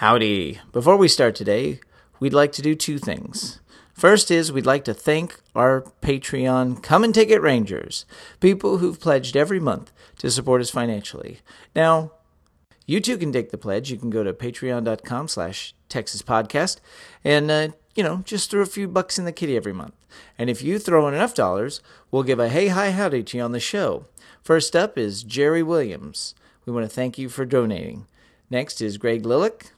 Howdy. Before we start today, we'd like to do two things. First is we'd like to thank our Patreon Come and Take It Rangers, people who've pledged every month to support us financially. Now, you too can take the pledge. You can go to patreon.com slash Texas Podcast and, uh, you know, just throw a few bucks in the kitty every month. And if you throw in enough dollars, we'll give a hey, hi, howdy to you on the show. First up is Jerry Williams. We want to thank you for donating. Next is Greg Lillick,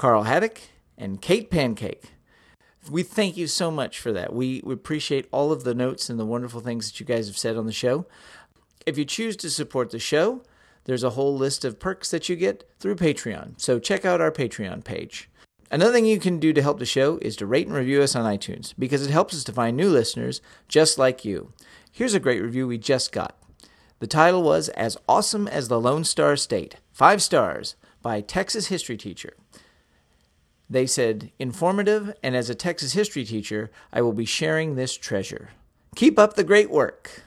Carl Haddock, and Kate Pancake. We thank you so much for that. We, we appreciate all of the notes and the wonderful things that you guys have said on the show. If you choose to support the show, there's a whole list of perks that you get through Patreon. So check out our Patreon page. Another thing you can do to help the show is to rate and review us on iTunes because it helps us to find new listeners just like you. Here's a great review we just got. The title was As Awesome as the Lone Star State. Five stars by Texas history teacher. They said, informative, and as a Texas history teacher, I will be sharing this treasure. Keep up the great work.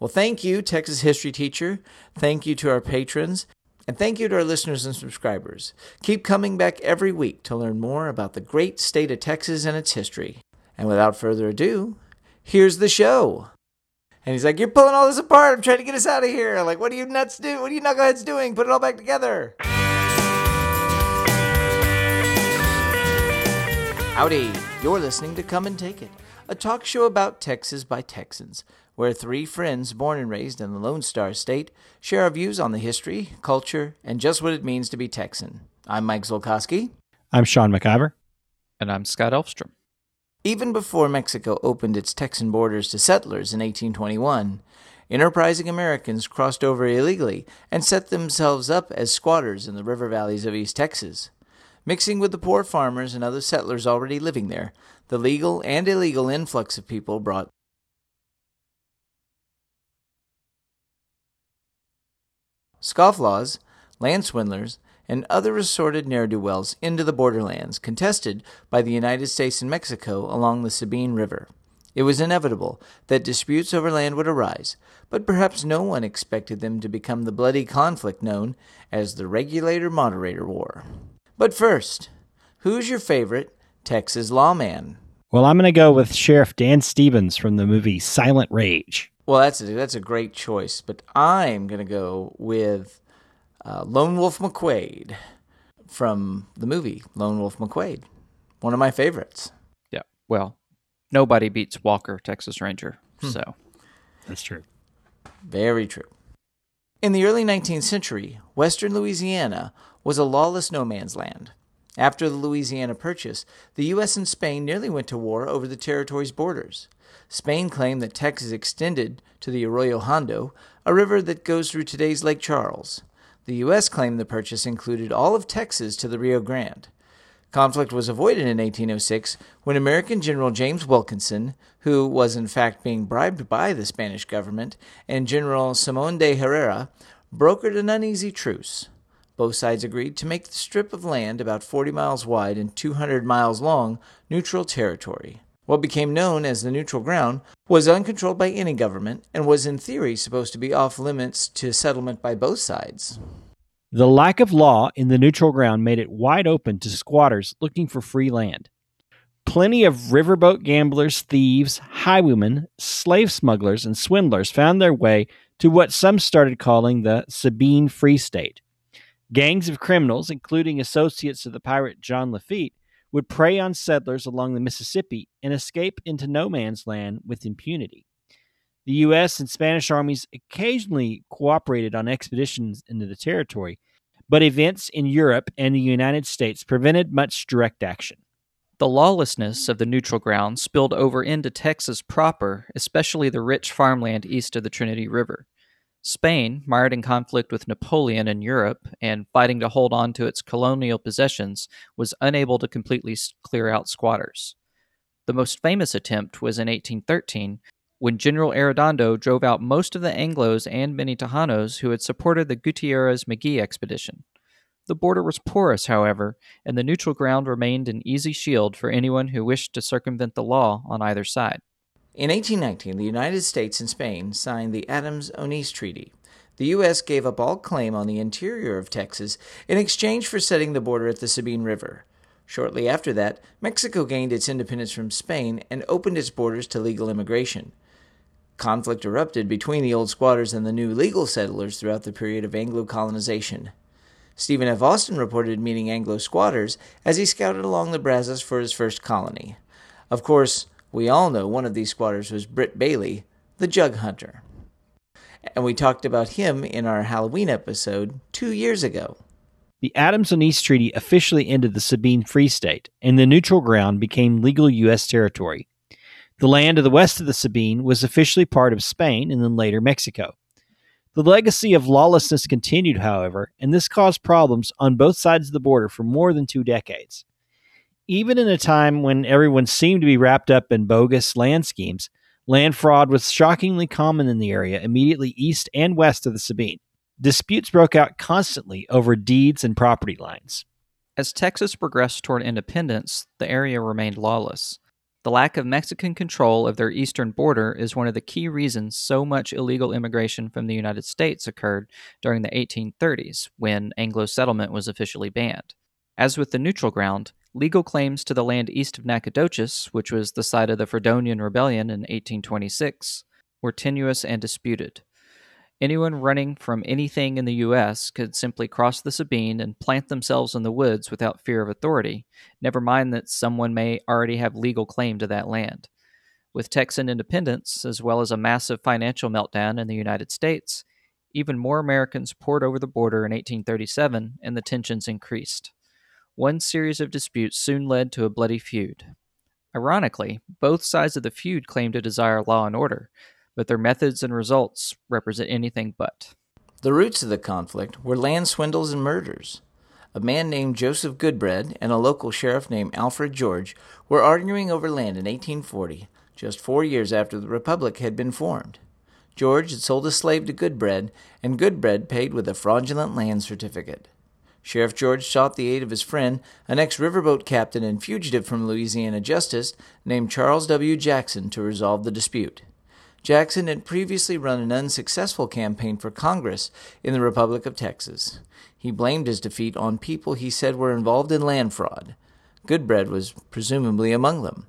Well, thank you, Texas history teacher. Thank you to our patrons. And thank you to our listeners and subscribers. Keep coming back every week to learn more about the great state of Texas and its history. And without further ado, here's the show. And he's like, You're pulling all this apart. I'm trying to get us out of here. Like, what are you nuts do? What are you knuckleheads doing? Put it all back together. Howdy, you're listening to Come and Take It, a talk show about Texas by Texans, where three friends born and raised in the Lone Star State share our views on the history, culture, and just what it means to be Texan. I'm Mike Zolkowski. I'm Sean McIver. And I'm Scott Elfstrom. Even before Mexico opened its Texan borders to settlers in 1821, enterprising Americans crossed over illegally and set themselves up as squatters in the river valleys of East Texas. Mixing with the poor farmers and other settlers already living there, the legal and illegal influx of people brought scofflaws, land swindlers, and other assorted ne'er do wells into the borderlands contested by the United States and Mexico along the Sabine River. It was inevitable that disputes over land would arise, but perhaps no one expected them to become the bloody conflict known as the Regulator Moderator War. But first, who's your favorite Texas lawman? Well, I'm going to go with Sheriff Dan Stevens from the movie Silent Rage. Well, that's a, that's a great choice, but I'm going to go with uh, Lone Wolf McQuade from the movie Lone Wolf McQuade. One of my favorites. Yeah. Well, nobody beats Walker, Texas Ranger. Hmm. So that's true. Very true. In the early 19th century, western Louisiana was a lawless no man's land. After the Louisiana Purchase, the U.S. and Spain nearly went to war over the territory's borders. Spain claimed that Texas extended to the Arroyo Hondo, a river that goes through today's Lake Charles. The U.S. claimed the purchase included all of Texas to the Rio Grande. Conflict was avoided in 1806 when American General James Wilkinson, who was in fact being bribed by the Spanish government, and General Simon de Herrera brokered an uneasy truce. Both sides agreed to make the strip of land about 40 miles wide and 200 miles long neutral territory. What became known as the neutral ground was uncontrolled by any government and was in theory supposed to be off limits to settlement by both sides. The lack of law in the neutral ground made it wide open to squatters looking for free land. Plenty of riverboat gamblers, thieves, highwaymen, slave smugglers, and swindlers found their way to what some started calling the Sabine Free State. Gangs of criminals, including associates of the pirate John Lafitte, would prey on settlers along the Mississippi and escape into no man's land with impunity. The U.S. and Spanish armies occasionally cooperated on expeditions into the territory, but events in Europe and the United States prevented much direct action. The lawlessness of the neutral ground spilled over into Texas proper, especially the rich farmland east of the Trinity River. Spain, mired in conflict with Napoleon in Europe and fighting to hold on to its colonial possessions, was unable to completely clear out squatters. The most famous attempt was in 1813 when General Arredondo drove out most of the Anglos and many Tejanos who had supported the Gutierrez Magee expedition. The border was porous, however, and the neutral ground remained an easy shield for anyone who wished to circumvent the law on either side. In 1819, the United States and Spain signed the Adams-Onís Treaty. the U.S. gave up all claim on the interior of Texas in exchange for setting the border at the Sabine River. Shortly after that, Mexico gained its independence from Spain and opened its borders to legal immigration. Conflict erupted between the old squatters and the new legal settlers throughout the period of Anglo colonization. Stephen F. Austin reported meeting Anglo squatters as he scouted along the Brazos for his first colony. Of course, we all know one of these squatters was Britt Bailey, the jug hunter. And we talked about him in our Halloween episode two years ago. The Adams-Onís Treaty officially ended the Sabine Free State, and the neutral ground became legal U.S. territory. The land to the west of the Sabine was officially part of Spain and then later Mexico. The legacy of lawlessness continued, however, and this caused problems on both sides of the border for more than two decades. Even in a time when everyone seemed to be wrapped up in bogus land schemes, land fraud was shockingly common in the area immediately east and west of the Sabine. Disputes broke out constantly over deeds and property lines. As Texas progressed toward independence, the area remained lawless. The lack of Mexican control of their eastern border is one of the key reasons so much illegal immigration from the United States occurred during the 1830s, when Anglo settlement was officially banned. As with the neutral ground, legal claims to the land east of Nacogdoches, which was the site of the Fredonian Rebellion in 1826, were tenuous and disputed. Anyone running from anything in the U.S. could simply cross the Sabine and plant themselves in the woods without fear of authority, never mind that someone may already have legal claim to that land. With Texan independence, as well as a massive financial meltdown in the United States, even more Americans poured over the border in 1837 and the tensions increased. One series of disputes soon led to a bloody feud. Ironically, both sides of the feud claimed to desire law and order, but their methods and results represent anything but. The roots of the conflict were land swindles and murders. A man named Joseph Goodbread and a local sheriff named Alfred George were arguing over land in 1840, just four years after the Republic had been formed. George had sold a slave to Goodbread, and Goodbread paid with a fraudulent land certificate. Sheriff George sought the aid of his friend, an ex riverboat captain and fugitive from Louisiana justice named Charles W. Jackson, to resolve the dispute. Jackson had previously run an unsuccessful campaign for Congress in the Republic of Texas. He blamed his defeat on people he said were involved in land fraud. Goodbread was presumably among them.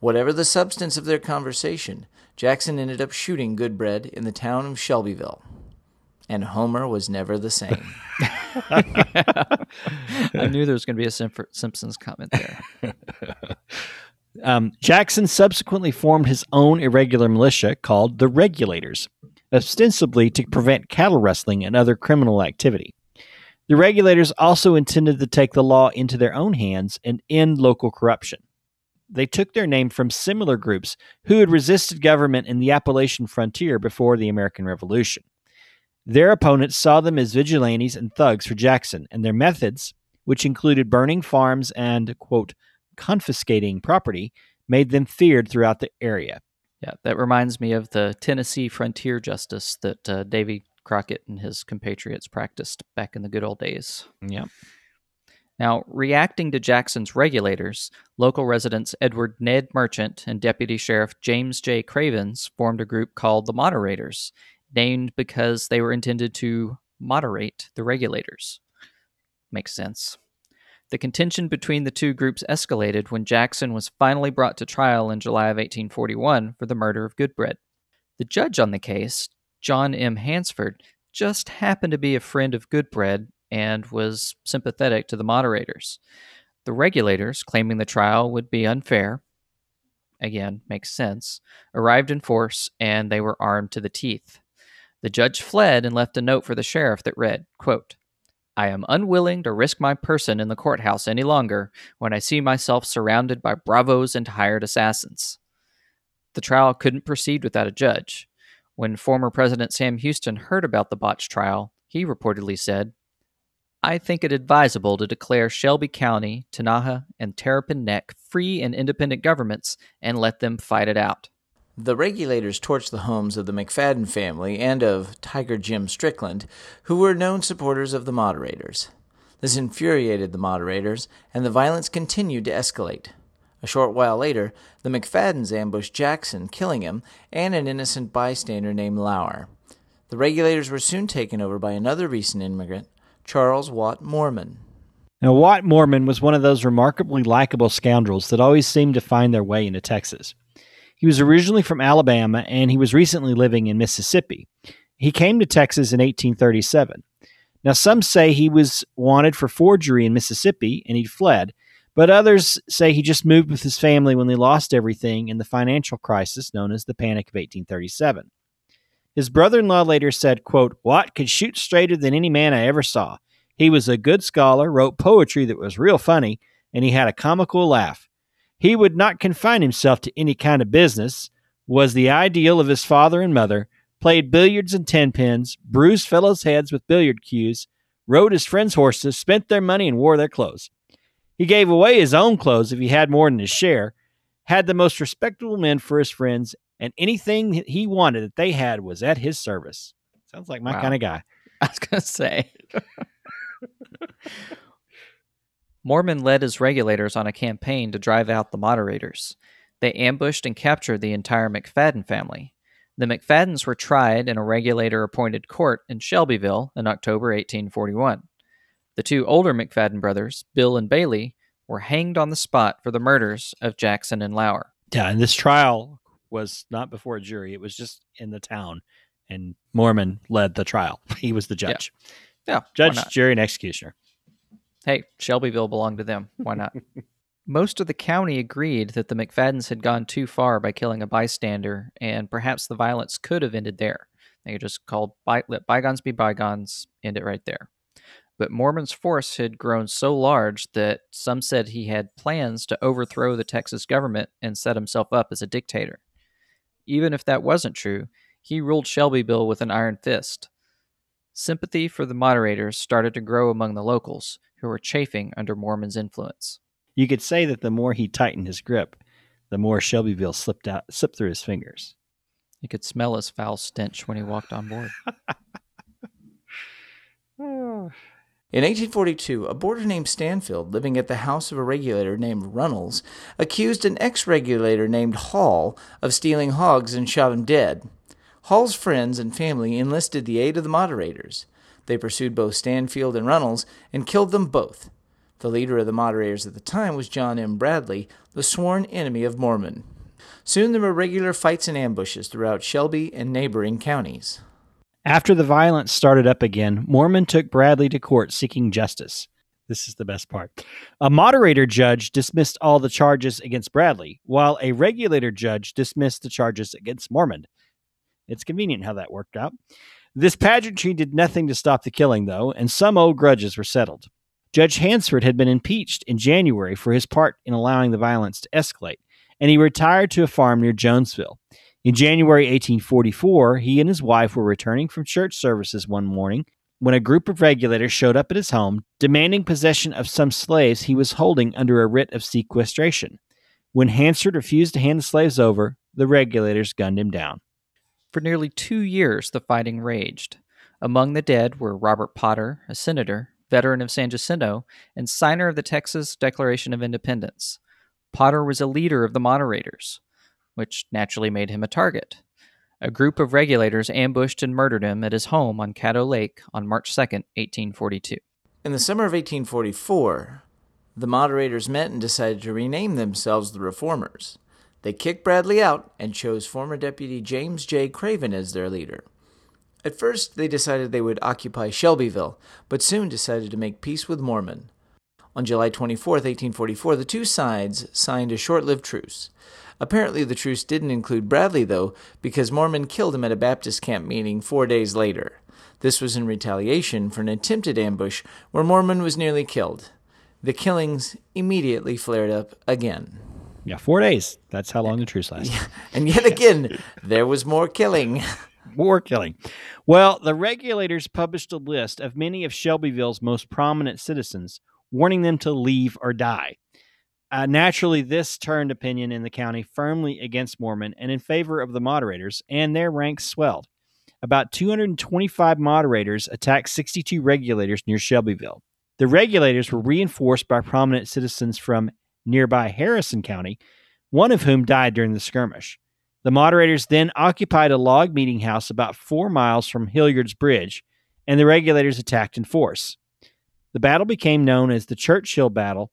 Whatever the substance of their conversation, Jackson ended up shooting Goodbread in the town of Shelbyville. And Homer was never the same. I knew there was going to be a Simpsons comment there. Um, Jackson subsequently formed his own irregular militia called the Regulators, ostensibly to prevent cattle rustling and other criminal activity. The Regulators also intended to take the law into their own hands and end local corruption. They took their name from similar groups who had resisted government in the Appalachian frontier before the American Revolution. Their opponents saw them as vigilantes and thugs for Jackson, and their methods, which included burning farms and, quote, confiscating property made them feared throughout the area. Yeah, that reminds me of the Tennessee frontier justice that uh, Davy Crockett and his compatriots practiced back in the good old days. Yeah. Now, reacting to Jackson's regulators, local residents Edward Ned Merchant and Deputy Sheriff James J. Cravens formed a group called the Moderators, named because they were intended to moderate the regulators. Makes sense. The contention between the two groups escalated when Jackson was finally brought to trial in July of 1841 for the murder of Goodbread. The judge on the case, John M. Hansford, just happened to be a friend of Goodbread and was sympathetic to the moderators. The regulators, claiming the trial would be unfair, again, makes sense, arrived in force and they were armed to the teeth. The judge fled and left a note for the sheriff that read, quote, I am unwilling to risk my person in the courthouse any longer when I see myself surrounded by bravos and hired assassins. The trial couldn't proceed without a judge. When former President Sam Houston heard about the botched trial, he reportedly said, I think it advisable to declare Shelby County, Tenaha, and Terrapin Neck free and independent governments and let them fight it out. The regulators torched the homes of the McFadden family and of Tiger Jim Strickland, who were known supporters of the moderators. This infuriated the moderators, and the violence continued to escalate. A short while later, the McFaddens ambushed Jackson, killing him, and an innocent bystander named Lauer. The regulators were soon taken over by another recent immigrant, Charles Watt Moorman. Now, Watt Moorman was one of those remarkably likable scoundrels that always seemed to find their way into Texas. He was originally from Alabama and he was recently living in Mississippi. He came to Texas in 1837. Now, some say he was wanted for forgery in Mississippi and he fled, but others say he just moved with his family when they lost everything in the financial crisis known as the Panic of 1837. His brother-in-law later said, quote, Watt could shoot straighter than any man I ever saw. He was a good scholar, wrote poetry that was real funny, and he had a comical laugh. He would not confine himself to any kind of business, was the ideal of his father and mother, played billiards and tenpins, bruised fellows' heads with billiard cues, rode his friends' horses, spent their money, and wore their clothes. He gave away his own clothes if he had more than his share, had the most respectable men for his friends, and anything he wanted that they had was at his service. Sounds like my Wow. kind of guy. I was going to say. Moorman led his regulators on a campaign to drive out the moderators. They ambushed and captured the entire McFadden family. The McFaddens were tried in a regulator appointed court in Shelbyville in October 1841. The two older McFadden brothers, Bill and Bailey, were hanged on the spot for the murders of Jackson and Lauer. Yeah, and this trial was not before a jury; it was just in the town, and Moorman led the trial. He was the judge, Yeah, why judge, jury, and executioner. Hey, Shelbyville belonged to them. Why not? Most of the county agreed that the McFaddens had gone too far by killing a bystander, and perhaps the violence could have ended there. They just called by, let bygones be bygones, end it right there. But Moorman's force had grown so large that some said he had plans to overthrow the Texas government and set himself up as a dictator. Even if that wasn't true, he ruled Shelbyville with an iron fist. Sympathy for the moderators started to grow among the locals, who were chafing under Moorman's influence. You could say that the more he tightened his grip, the more Shelbyville slipped out, slipped through his fingers. You could smell his foul stench when he walked on board. In 1842, a boarder named Stanfield, living at the house of a regulator named Runnels, accused an ex regulator named Hall of stealing hogs and shot him dead. Hall's friends and family enlisted the aid of the moderators. They pursued both Stanfield and Runnels and killed them both. The leader of the moderators at the time was John M. Bradley, the sworn enemy of Moorman. Soon there were regular fights and ambushes throughout Shelby and neighboring counties. After the violence started up again, Moorman took Bradley to court seeking justice. This is the best part. A moderator judge dismissed all the charges against Bradley, while a regulator judge dismissed the charges against Moorman. It's convenient how that worked out. This pageantry did nothing to stop the killing, though, and some old grudges were settled. Judge Hansford had been impeached in January for his part in allowing the violence to escalate, and he retired to a farm near Jonesville. In January 1844, he and his wife were returning from church services one morning when a group of regulators showed up at his home demanding possession of some slaves he was holding under a writ of sequestration. When Hansford refused to hand the slaves over, the regulators gunned him down. For nearly two years, the fighting raged. Among the dead were Robert Potter, a senator, veteran of San Jacinto, and signer of the Texas Declaration of Independence. Potter was a leader of the moderators, which naturally made him a target. A group of regulators ambushed and murdered him at his home on Caddo Lake on March 2, 1842. In the summer of 1844, the moderators met and decided to rename themselves the Reformers. They kicked Bradley out and chose former Deputy James J. Craven as their leader. At first, they decided they would occupy Shelbyville, but soon decided to make peace with Moorman. On July 24, 1844, the two sides signed a short lived truce. Apparently, the truce didn't include Bradley, though, because Moorman killed him at a Baptist camp meeting four days later. This was in retaliation for an attempted ambush where Moorman was nearly killed. The killings immediately flared up again. Yeah, four days. That's how long the truce lasted. And yet again, there was more killing. More killing. Well, the regulators published a list of many of Shelbyville's most prominent citizens, warning them to leave or die. Uh, naturally, this turned opinion in the county firmly against Moorman and in favor of the moderators, and their ranks swelled. About 225 moderators attacked 62 regulators near Shelbyville. The regulators were reinforced by prominent citizens from nearby Harrison County, one of whom died during the skirmish. The moderators then occupied a log meeting house about four miles from Hilliard's Bridge, and the regulators attacked in force. The battle became known as the Churchill Battle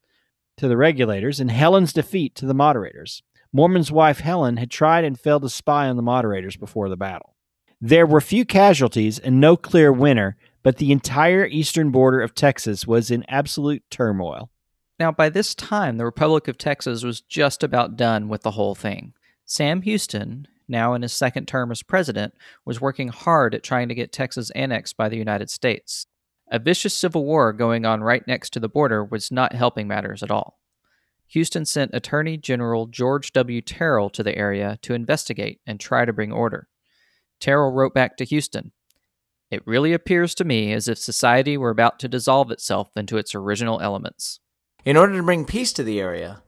to the regulators and Helen's defeat to the moderators. Moorman's wife Helen had tried and failed to spy on the moderators before the battle. There were few casualties and no clear winner, but the entire eastern border of Texas was in absolute turmoil. Now, by this time, the Republic of Texas was just about done with the whole thing. Sam Houston, now in his second term as president, was working hard at trying to get Texas annexed by the United States. A vicious civil war going on right next to the border was not helping matters at all. Houston sent Attorney General George W. Terrell to the area to investigate and try to bring order. Terrell wrote back to Houston It really appears to me as if society were about to dissolve itself into its original elements. In order to bring peace to the area,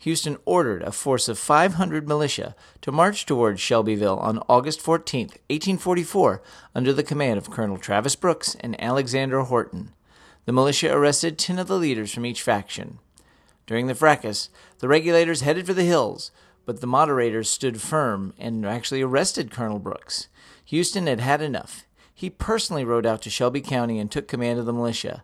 Houston ordered a force of 500 militia to march towards Shelbyville on August 14, 1844, under the command of Colonel Travis Brooks and Alexander Horton. The militia arrested 10 of the leaders from each faction. During the fracas, the regulators headed for the hills, but the moderators stood firm and actually arrested Colonel Brooks. Houston had had enough. He personally rode out to Shelby County and took command of the militia.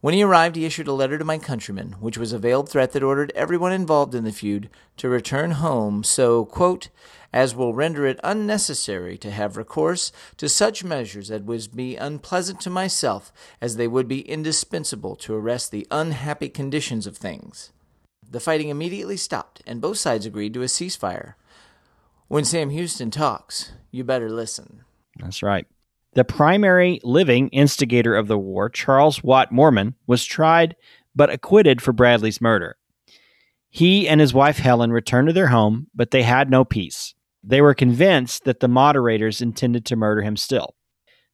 When he arrived, he issued a letter to my countrymen, which was a veiled threat that ordered everyone involved in the feud to return home so, quote, as will render it unnecessary to have recourse to such measures that would be unpleasant to myself as they would be indispensable to arrest the unhappy conditions of things. The fighting immediately stopped, and both sides agreed to a ceasefire. When Sam Houston talks, you better listen. That's right. The primary living instigator of the war, Charles Watt Moorman, was tried but acquitted for Bradley's murder. He and his wife Helen returned to their home, but they had no peace. They were convinced that the moderators intended to murder him still.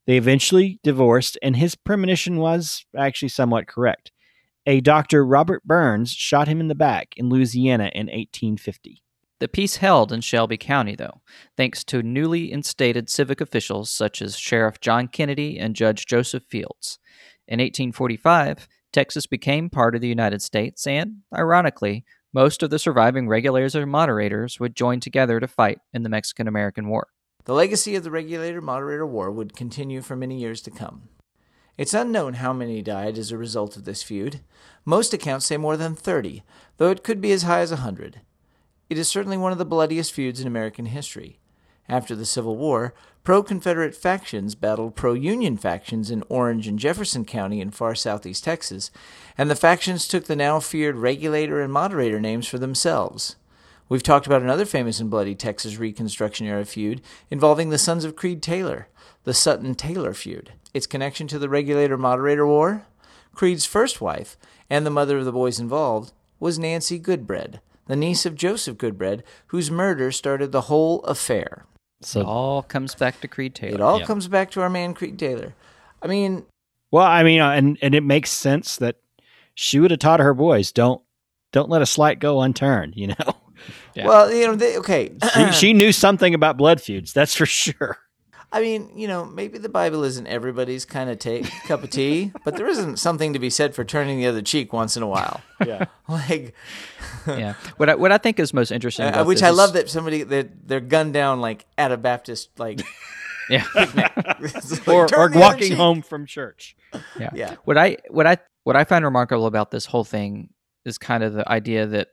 They eventually divorced, and his premonition was actually somewhat correct. A Dr. Robert Burns shot him in the back in Louisiana in 1850. The peace held in Shelby County, though, thanks to newly instated civic officials such as Sheriff John Kennedy and Judge Joseph Fields. In 1845, Texas became part of the United States, and, ironically, most of the surviving regulators or moderators would join together to fight in the Mexican American War. The legacy of the Regulator Moderator War would continue for many years to come. It's unknown how many died as a result of this feud. Most accounts say more than 30, though it could be as high as a 100. It is certainly one of the bloodiest feuds in American history. After the Civil War, pro Confederate factions battled pro Union factions in Orange and Jefferson County in far southeast Texas, and the factions took the now feared regulator and moderator names for themselves. We've talked about another famous and bloody Texas Reconstruction era feud involving the sons of Creed Taylor, the Sutton Taylor feud. Its connection to the regulator moderator war? Creed's first wife, and the mother of the boys involved, was Nancy Goodbread the niece of Joseph Goodbread, whose murder started the whole affair. So it all comes back to Creed Taylor. It all yeah. comes back to our man Creed Taylor. I mean, well, I mean, uh, and and it makes sense that she would have taught her boys don't don't let a slight go unturned. You know. Yeah. Well, you know, they, okay. she, she knew something about blood feuds. That's for sure. I mean, you know, maybe the Bible isn't everybody's kind of take cup of tea, but there isn't something to be said for turning the other cheek once in a while. Yeah, like yeah. What I, what I think is most interesting, uh, which I love that somebody that they're gunned down like at a Baptist like yeah, like, or, or walking home from church. Yeah, yeah. What I what I what I find remarkable about this whole thing is kind of the idea that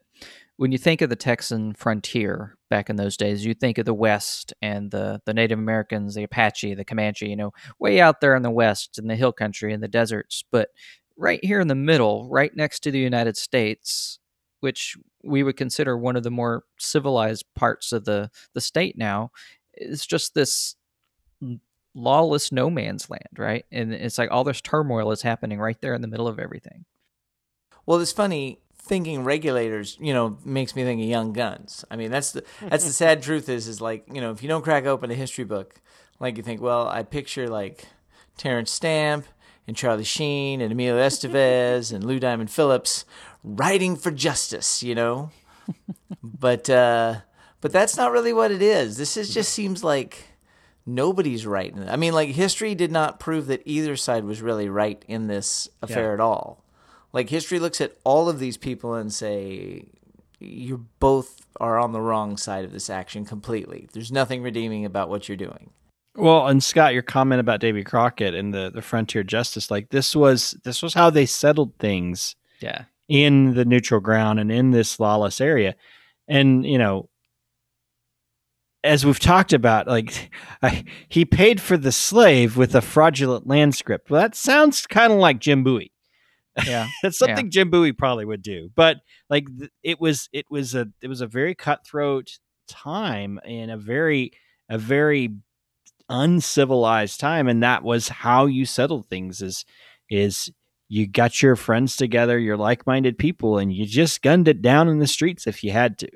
when you think of the Texan frontier back in those days, you think of the West and the, the Native Americans, the Apache, the Comanche, you know, way out there in the West in the hill country in the deserts. But right here in the middle, right next to the United States, which we would consider one of the more civilized parts of the, the state now, is just this lawless no man's land, right? And it's like all this turmoil is happening right there in the middle of everything. Well, it's funny thinking regulators, you know, makes me think of Young Guns. I mean, that's the that's the sad truth is is like you know if you don't crack open a history book, like you think, well, I picture like Terence Stamp and Charlie Sheen and Emilio Estevez and Lou Diamond Phillips writing for justice, you know, but uh, but that's not really what it is. This is just seems like nobody's right. I mean, like history did not prove that either side was really right in this affair yeah. at all. Like history looks at all of these people and say, you both are on the wrong side of this action completely. There's nothing redeeming about what you're doing. Well, and Scott, your comment about Davy Crockett and the, the frontier justice, like this was this was how they settled things Yeah. in the neutral ground and in this lawless area. And, you know, as we've talked about, like I, he paid for the slave with a fraudulent land script. Well, that sounds kind of like Jim Bowie. Yeah. That's something Jim Bowie probably would do. But like th- it was, it was a, it was a very cutthroat time and a very, a very uncivilized time, and that was how you settled things. Is is you got your friends together, your like-minded people, and you just gunned it down in the streets if you had to.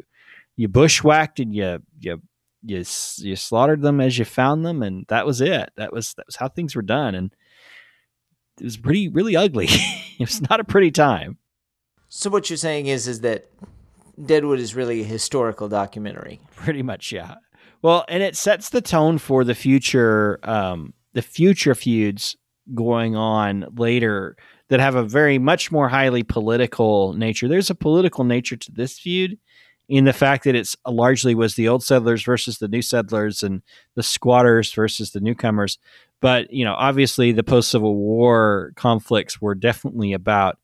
You bushwhacked and you you you you slaughtered them as you found them, and that was it. That was that was how things were done, and it was pretty really ugly. it was not a pretty time. So what you're saying is is that Deadwood is really a historical documentary. Pretty much, yeah. Well, and it sets the tone for the future, um, the future feuds going on later that have a very much more highly political nature. There's a political nature to this feud in the fact that it's largely was the old settlers versus the new settlers and the squatters versus the newcomers. But you know, obviously, the post Civil War conflicts were definitely about.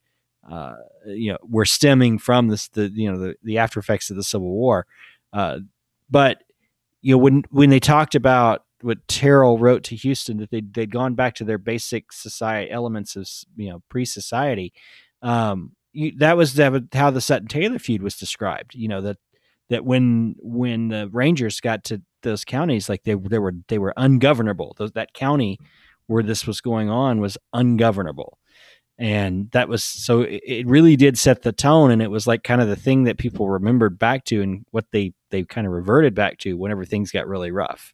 Uh, you know, were stemming from this, the you know, the, the after effects of the Civil War. Uh, but you know, when when they talked about what Terrell wrote to Houston that they they'd gone back to their basic society elements of you know pre society. Um, you, that was the, how the Sutton Taylor feud was described. You know that that when when the Rangers got to those counties, like they they were they were ungovernable. Those, that county where this was going on was ungovernable, and that was so it, it really did set the tone, and it was like kind of the thing that people remembered back to, and what they they kind of reverted back to whenever things got really rough.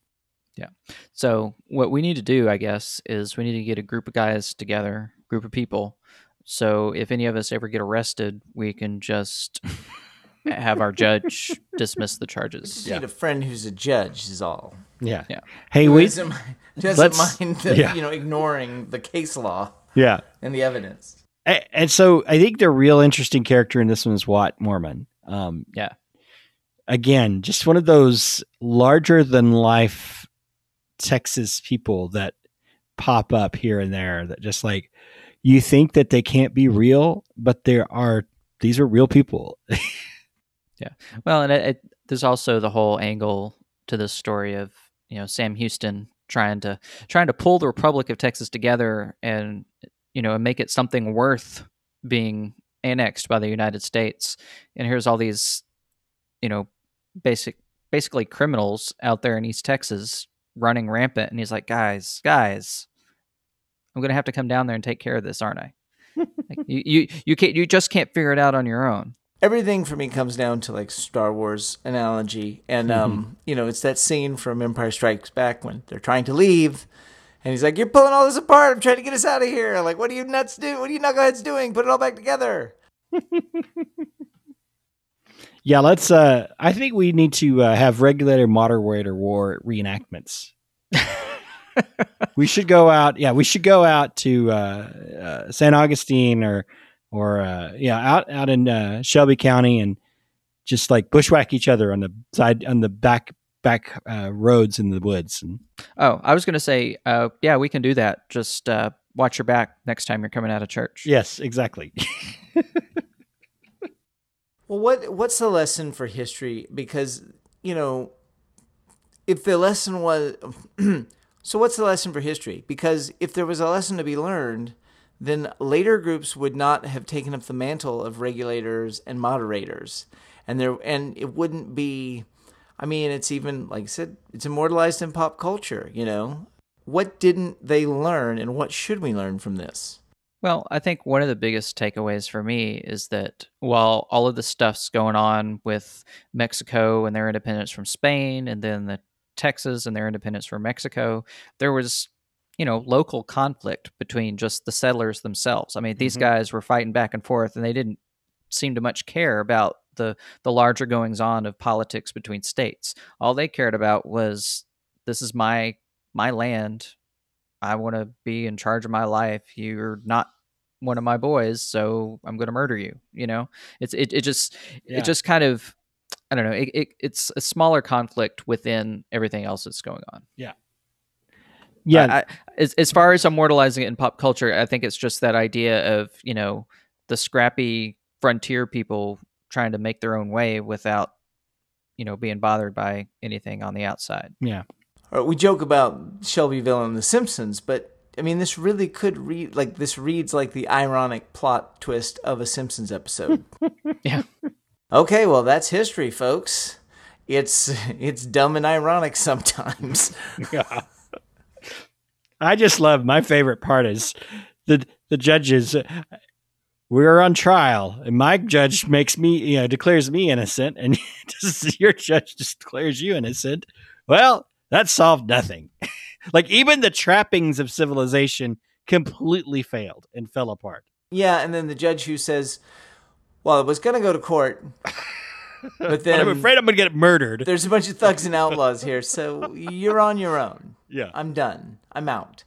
Yeah. So what we need to do, I guess, is we need to get a group of guys together, group of people. So if any of us ever get arrested, we can just have our judge dismiss the charges. Just need a friend who's a judge is all. Yeah. Yeah. Hey, Who we doesn't, doesn't mind the, yeah. you know ignoring the case law yeah. and the evidence. A- And so I think the real interesting character in this one is Watt Moorman. Um, Yeah. Again, just one of those larger than life Texas people that pop up here and there that just like you think that they can't be real, but there are these are real people. Yeah. Well, and it, it, there's also the whole angle to this story of you know Sam Houston trying to trying to pull the Republic of Texas together and you know and make it something worth being annexed by the United States. And here's all these you know basic basically criminals out there in East Texas running rampant, and he's like, guys, guys, I'm gonna have to come down there and take care of this, aren't I? like, you you you can't you just can't figure it out on your own. Everything for me comes down to like Star Wars analogy, and um, you know, it's that scene from Empire Strikes Back when they're trying to leave, and he's like, "You're pulling all this apart. I'm trying to get us out of here. Like, what are you nuts do? What are you knuckleheads doing? Put it all back together." yeah, let's uh I think we need to uh, have regulator moderator war reenactments. we should go out. Yeah, we should go out to uh, uh, San Augustine or or uh, yeah, out out in uh, Shelby County and just like bushwhack each other on the side on the back back uh, roads in the woods. And Oh, I was going to say, uh, yeah, we can do that. Just uh, watch your back next time you're coming out of church. yes, exactly. Well, what what's the lesson for history? Because you know, if the lesson was, so what's the lesson for history? Because if there was a lesson to be learned, then later groups would not have taken up the mantle of regulators and moderators, and there and it wouldn't be. I mean, it's even like I said, it's immortalized in pop culture. You know, what didn't they learn, and what should we learn from this? Well, I think one of the biggest takeaways for me is that while all of the stuff's going on with Mexico and their independence from Spain, and then the Texas and their independence from Mexico, there was, you know, local conflict between just the settlers themselves. I mean, these Mhm. guys were fighting back and forth, and they didn't seem to much care about the the larger goings on of politics between states. All they cared about was this is my my land. I want to be in charge of my life. You're not one of my boys, so I'm going to murder you. You know, it's it it just Yeah. it just kind of I don't know. It, it it's a smaller conflict within everything else that's going on. yeah, I, I, as as far as immortalizing it in pop culture, I think it's just that idea of you know the scrappy frontier people trying to make their own way without you know being bothered by anything on the outside. yeah. Or we joke about Shelbyville and The Simpsons, but I mean, this really could read like this reads like the ironic plot twist of a Simpsons episode. Yeah. Okay, well, that's history, folks. It's it's dumb and ironic sometimes. Yeah. I just love my favorite part is the the judges uh, we're on trial and my judge makes me you know declares me innocent and your judge just declares you innocent. Well, that solved nothing. like even the trappings of civilization completely failed and fell apart. yeah, and then the judge who says, "Well, it was going to go to court, but then I'm afraid I'm going to get murdered. there's a bunch of thugs and outlaws here, so you're on your own." Yeah. I'm done. I'm out.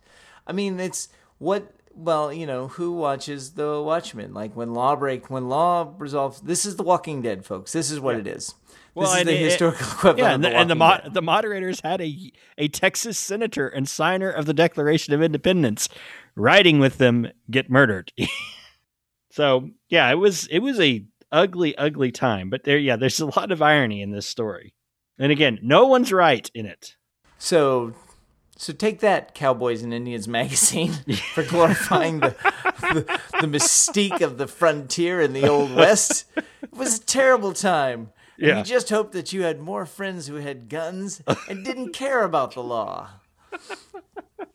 I mean, it's what. Well, you know, who watches The Watchmen? Like when law break, when law resolves. This is The Walking Dead, folks. This is what it is. Well, this is the it- historical equivalent. Yeah, of and the, the, and the, mo- the moderators had a a Texas senator and signer of the Declaration of Independence riding with them get murdered. so yeah, it was it was a ugly, ugly time. But there, yeah, there's a lot of irony in this story. And again, no one's right in it. So, so take that, Cowboys and Indians magazine, for glorifying the, the the mystique of the frontier in the Old West. It was a terrible time. And Yeah. You just hope that you had more friends who had guns and didn't care about the law.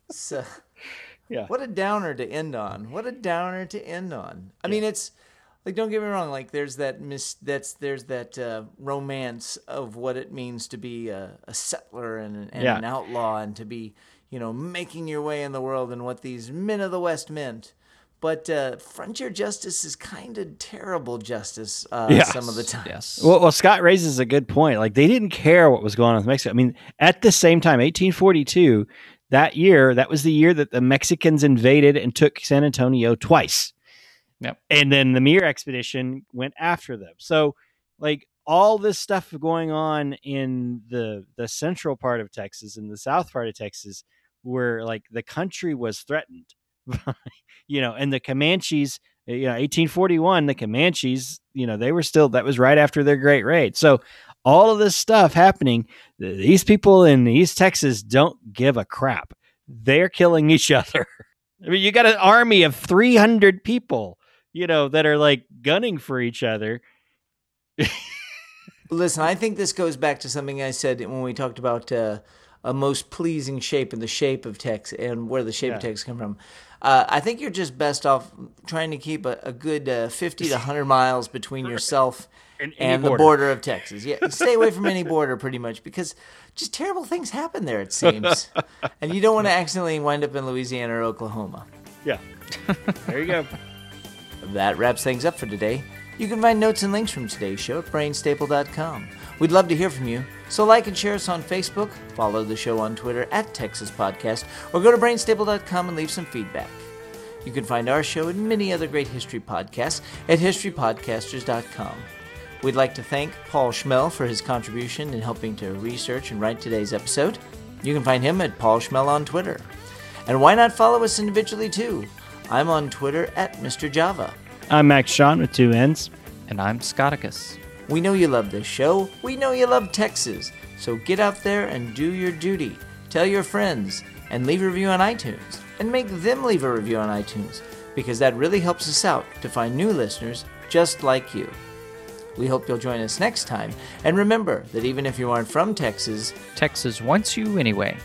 So, Yeah. what a downer to end on. What a downer to end on. I mean, it's like don't get me wrong. Like there's that mis that's there's that uh, romance of what it means to be a, a settler and, and Yeah. an outlaw and to be you know making your way in the world and what these men of the West meant. But uh, frontier justice is kind of terrible justice uh, Yes. some of the time. Yes. Well, well, Scott raises a good point. Like they didn't care what was going on with Mexico. I mean, at the same time, 1842, that year, that was the year that the Mexicans invaded and took San Antonio twice. Yep. And then the Mier expedition went after them. So, like all this stuff going on in the the central part of Texas and the south part of Texas, where like the country was threatened, you know, and the Comanches eh, you know 1841 the comanches you know they were still that was right after their great raid so all of this stuff happening th- these people in east texas don't give a crap they're killing each other i mean you got an army of 300 people you know that are like gunning for each other Listen, I think this goes back to something I said when we talked about uh, a most pleasing shape and the shape of text and where the shape of Yeah. text come from. Uh, I think you're just best off trying to keep a, a good uh, 50 to 100 miles between yourself And and the border. border of Texas. Yeah, stay away from any border pretty much because just terrible things happen there, it seems. and you don't want to accidentally wind up in Louisiana or Oklahoma. yeah there you go That wraps things up for today. You can find notes and links from today's show at brainstaple.com. We'd love to hear from you, so like and share us on Facebook, follow the show on Twitter at Texas Podcast, or go to brainstaple.com and leave some feedback. You can find our show and many other great history podcasts at historypodcasters.com. We'd like to thank Paul Schmel for his contribution in helping to research and write today's episode. You can find him at Paul Schmel on Twitter. And why not follow us individually too? I'm on Twitter at Mr. Java. i'm max sean with two ends and I'm Scotticus. We know you love this show. We know you love Texas. So get out there and do your duty. Tell your friends and leave a review on iTunes. And make them leave a review on iTunes because that really helps us out to find new listeners just like you. We hope you'll join us next time. And remember that even if you aren't from Texas, Texas wants you anyway.